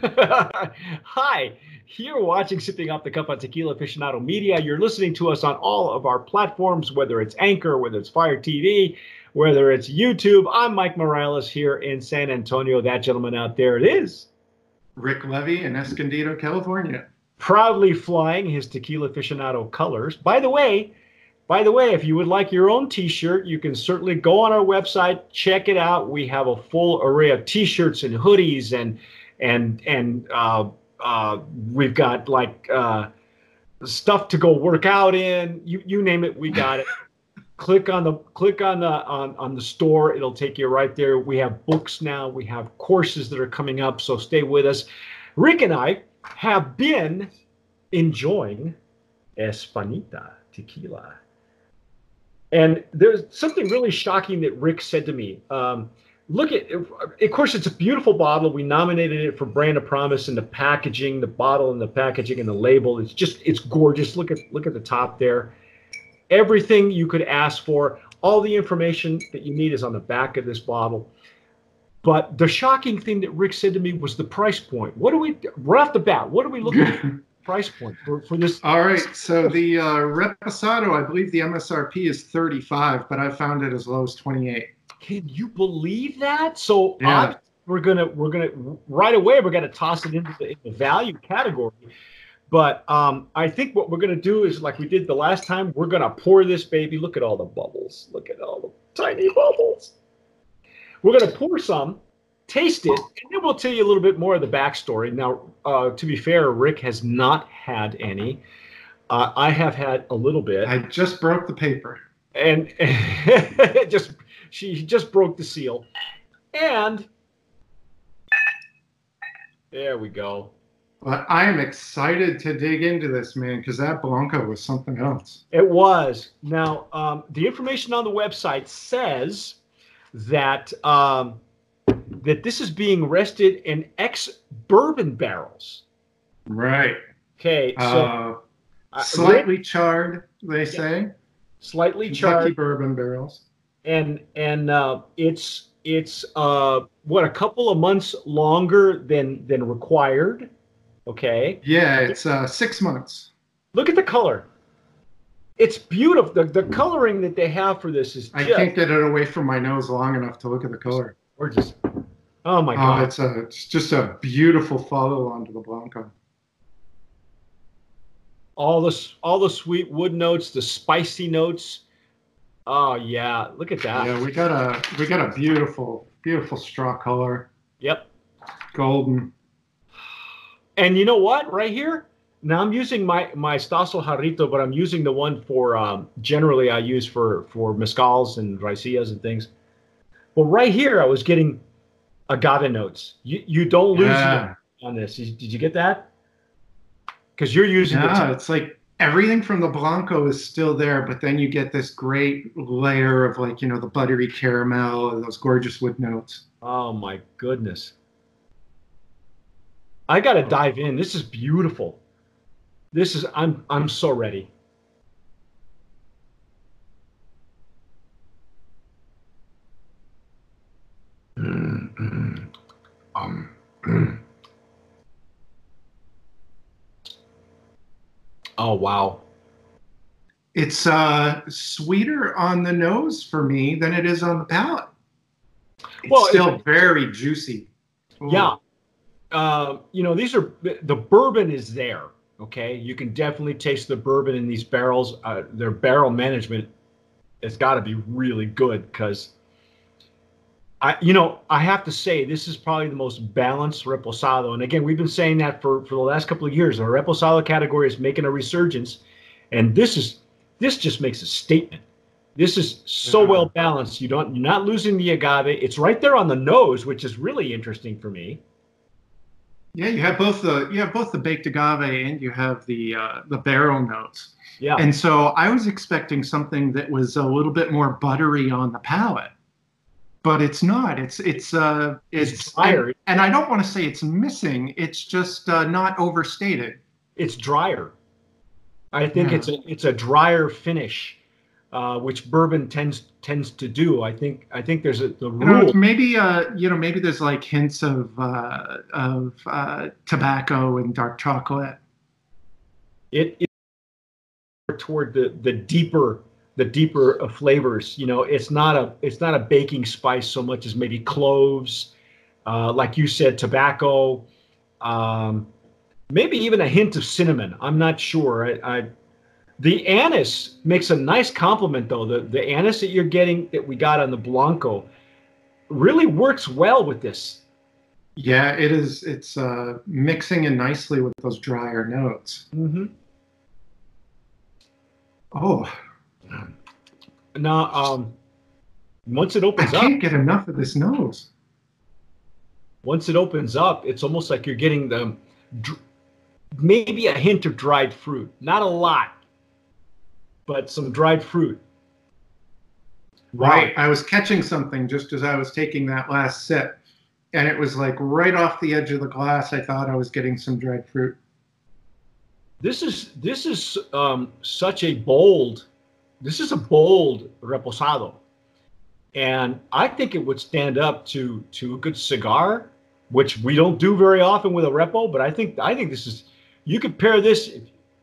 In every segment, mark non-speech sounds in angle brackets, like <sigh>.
<laughs> Hi, you're watching Sipping Off the Cuff on Tequila Aficionado Media. You're listening to us on all of our platforms, whether it's Anchor, whether it's Fire TV, whether it's YouTube. I'm Mike Morales here in San Antonio. That gentleman out there, it is. Rick Levy in Escondido, California. Proudly flying his Tequila Aficionado colors. By the way, by the way, if you would like your own t-shirt, you can certainly go on our website, check it out. We have a full array of t-shirts and hoodies and and and uh, uh, we've got like uh, stuff to go work out in. You you name it, we got it. <laughs> click on the click on the on, on the store it'll take you right there we have books now we have courses that are coming up so stay with us rick and i have been enjoying espanita tequila and there's something really shocking that Rick said to me. Um, look at, of course, it's a beautiful bottle. We nominated it for Brand of Promise and the packaging, the bottle and the packaging and the label. It's just, it's gorgeous. Look at, look at the top there. Everything you could ask for. All the information that you need is on the back of this bottle. But the shocking thing that Rick said to me was the price point. What do we, right off the bat, what are we looking at? <laughs> price point for, for this? All right. So the uh, Reposado, I believe the MSRP is 35, but I found it as low as 28. Can you believe that? So yeah. we're gonna we're gonna right away we're gonna toss it into the, the value category. But um, I think what we're gonna do is like we did the last time. We're gonna pour this baby. Look at all the bubbles. Look at all the tiny bubbles. We're gonna pour some taste it, and then we'll tell you a little bit more of the backstory. Now, uh, to be fair, Rick has not had any. Uh, I have had a little bit. I just broke the paper, and <laughs> just she just broke the seal, and there we go. But I am excited to dig into this, man, because that Blanca was something else. It was. Now, um, the information on the website says that um, that this is being rested in ex bourbon barrels. Right. Okay. So uh, slightly uh, charred, they yeah, say. Slightly Kentucky charred bourbon barrels. And and uh, it's it's uh, what a couple of months longer than than required. Okay. Yeah, it's uh, six months. Look at the color. It's beautiful. The, the coloring that they have for this is. I can't get it away from my nose long enough to look at the color. Gorgeous. Oh my god! oh, god! it's a it's just a beautiful follow on to the Blanco. All the all the sweet wood notes, the spicy notes. Oh yeah, look at that. Yeah, we got a we got a beautiful beautiful straw color. Yep. Golden. And you know what? Right here. Now I'm using my my Stossel Jarrito, but I'm using the one for um, generally I use for for mezcals and raicillas and things. But right here, I was getting agave notes. You you don't lose yeah. on this. Did you get that? Because you're using yeah, the. it's like everything from the blanco is still there, but then you get this great layer of like you know the buttery caramel and those gorgeous wood notes. Oh my goodness! I got to dive in. This is beautiful. This is I'm I'm so ready. Wow. It's uh, sweeter on the nose for me than it is on the palate. It's well, still it, very juicy. Ooh. Yeah. Uh, you know, these are the bourbon is there. Okay, you can definitely taste the bourbon in these barrels. Uh, their barrel management has got to be really good because I, you know, I have to say this is probably the most balanced reposado. And again, we've been saying that for, for the last couple of years. Our reposado category is making a resurgence, and this is this just makes a statement. This is so well balanced. You don't you're not losing the agave. It's right there on the nose, which is really interesting for me. Yeah, you have both the you have both the baked agave and you have the uh, the barrel notes. Yeah. And so I was expecting something that was a little bit more buttery on the palate but it's not. It's it's uh it's, it's and, and, I don't want to say it's missing. It's just uh, not overstated. It's drier. I think yeah. it's a it's a drier finish. uh, which bourbon tends tends to do. I think I think there's a the rule. You know, maybe uh, you know maybe there's like hints of uh, of uh, tobacco and dark chocolate. It, it toward the the deeper the deeper flavors. You know, it's not a it's not a baking spice so much as maybe cloves, uh, like you said, tobacco, um, maybe even a hint of cinnamon. I'm not sure. I, I the anise makes a nice compliment though. The the anise that you're getting that we got on the Blanco really works well with this. Yeah, it is. It's uh, mixing in nicely with those drier notes. Mm-hmm. Oh. Now, um, once it opens up, I can't get enough of this nose. Once it opens up, it's almost like you're getting the maybe a hint of dried fruit. Not a lot, but some dried fruit. Right. I was catching something just as I was taking that last sip, and it was like right off the edge of the glass. I thought I was getting some dried fruit. This is this is um, such a bold. This is a bold reposado, and I think it would stand up to to a good cigar, which we don't do very often with a repo. But I think I think this is. You could pair this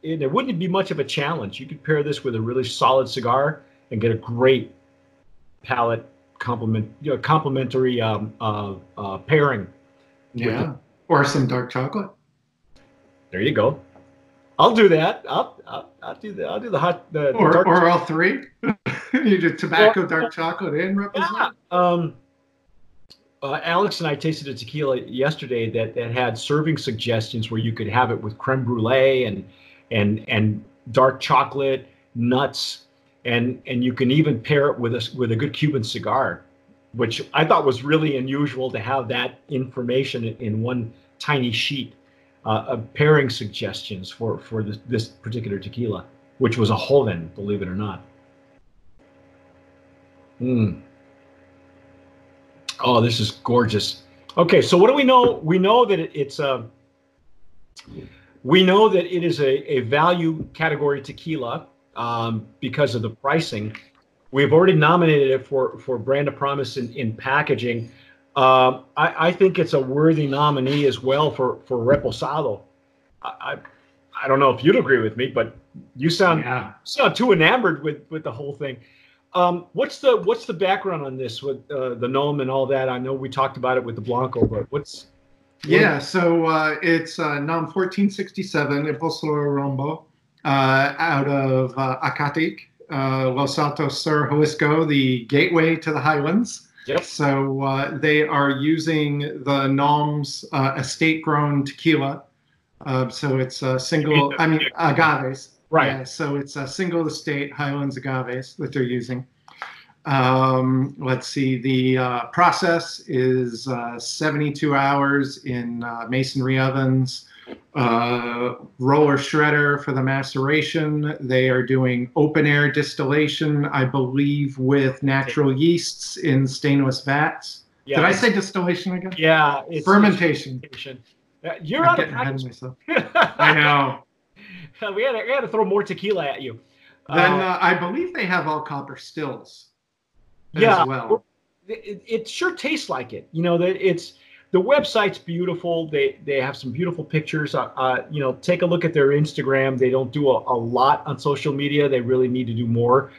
it, it wouldn't be much of a challenge. You could pair this with a really solid cigar and get a great palate complement, you know, complementary um, uh, uh, pairing. Yeah, or some dark chocolate. There you go. I'll do that. I'll, I'll, I'll do the I'll do the hot the, or, the or all three. <laughs> you do tobacco, dark chocolate, and represent. Yeah. Um, uh, Alex and I tasted a tequila yesterday that that had serving suggestions where you could have it with creme brulee and and and dark chocolate, nuts, and and you can even pair it with a with a good Cuban cigar, which I thought was really unusual to have that information in one tiny sheet uh, of pairing suggestions for for this, this particular tequila, which was a Joven, believe it or not. Hmm. Oh, this is gorgeous. Okay, so what do we know? We know that it, it's a. Uh, we know that it is a, a value category tequila um, because of the pricing. We've already nominated it for, for brand of promise in, in packaging. Uh, I, I, think it's a worthy nominee as well for, for Reposado. I, I, I don't know if you'd agree with me, but you sound yeah. sound too enamored with, with the whole thing. Um, what's the what's the background on this with uh, the NOM and all that? I know we talked about it with the Blanco, but what's yeah, so uh, it's uh, NOM 1467 Impostor Rombo uh, out of uh, Acatic, uh, Los Altos Sur Jalisco, the gateway to the highlands. Yep. So uh, they are using the NOM's uh, estate grown tequila. so it's a single, I mean, agaves. Right. Yeah, so it's a single estate Highlands agaves that they're using. Um, let's see, the uh, process is uh, 72 hours in uh, masonry ovens, uh, roller shredder for the maceration. They are doing open air distillation, I believe, with natural yeasts in stainless vats. Yeah, Did I say distillation again? Yeah, it's fermentation. Uh, you're I'm out of ahead of myself. <laughs> I know. <laughs> we had, to, we had to throw more tequila at you. Then uh, I believe they have all copper stills yeah, well. It, it, sure tastes like it. You know that it's the website's beautiful. They they have some beautiful pictures. Uh, uh, you know, take a look at their Instagram. They don't do a, a lot on social media. They really need to do more.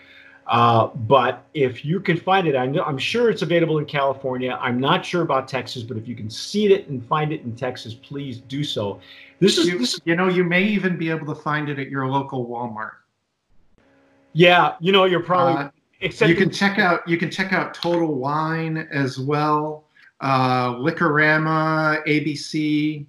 Uh, but if you can find it, I know, I'm sure it's available in California. I'm not sure about Texas, but if you can see it and find it in Texas, please do so. This is, you, this, you know, you may even be able to find it at your local Walmart. Yeah, you know, you're probably uh, Except you can check out you can check out Total Wine as well, uh, Liquorama, ABC.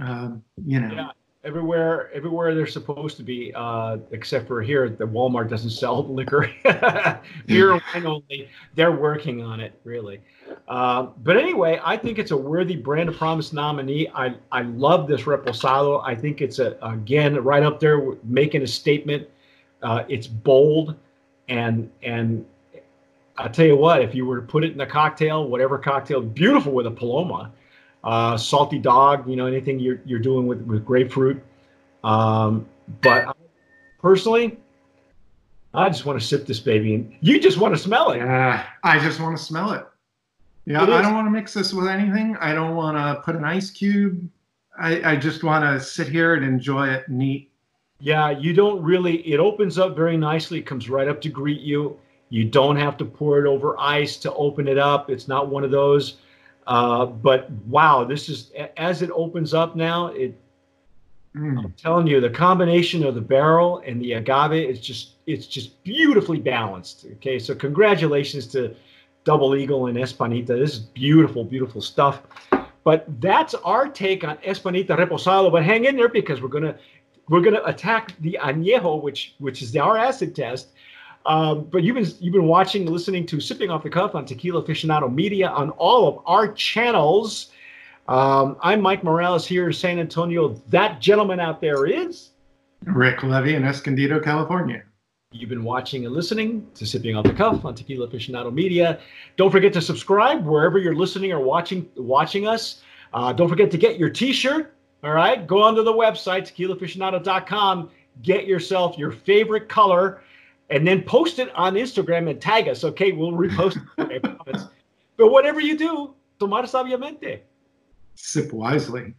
Um, you know. Yeah, everywhere, everywhere they're supposed to be, uh, except for here, the Walmart doesn't <laughs> sell liquor, <laughs> beer wine only. They're working on it, really. Uh, but anyway, I think it's a worthy brand of promise nominee. I I love this reposado. I think it's a again right up there making a statement uh, it's bold, and and I tell you what, if you were to put it in a cocktail, whatever cocktail, beautiful with a paloma, uh, salty dog, you know, anything you're you're doing with with grapefruit. Um, but personally, I just want to sip this baby, and you just want to smell it. Yeah, I just want to smell it. Yeah, I don't want to mix this with anything. I don't want to put an ice cube. I, I just want to sit here and enjoy it neat. Yeah, you don't really. It opens up very nicely. It comes right up to greet you. You don't have to pour it over ice to open it up. It's not one of those. Uh, but wow, this is as it opens up now. It Mm. I'm telling you, the combination of the barrel and the agave is just it's just beautifully balanced. Okay, so congratulations to Double Eagle and Espanita. This is beautiful, beautiful stuff. But that's our take on Espanita Reposado. But hang in there because we're gonna we're gonna attack the añejo, which which is our acid test. Um, but you've been you've been watching, listening to Sipping Off the Cuff on Tequila Aficionado Media on all of our channels. Um, I'm Mike Morales here in San Antonio. That gentleman out there is Rick Levy in Escondido, California. You've been watching and listening to Sipping Off the Cuff on Tequila Aficionado Media. Don't forget to subscribe wherever you're listening or watching watching us. Uh, don't forget to get your T-shirt. All right, go onto the website tequilaaficionado.com. Get yourself your favorite color, and then post it on Instagram and tag us. Okay, we'll repost it. but whatever you do, tomar sabiamente. Sip wisely.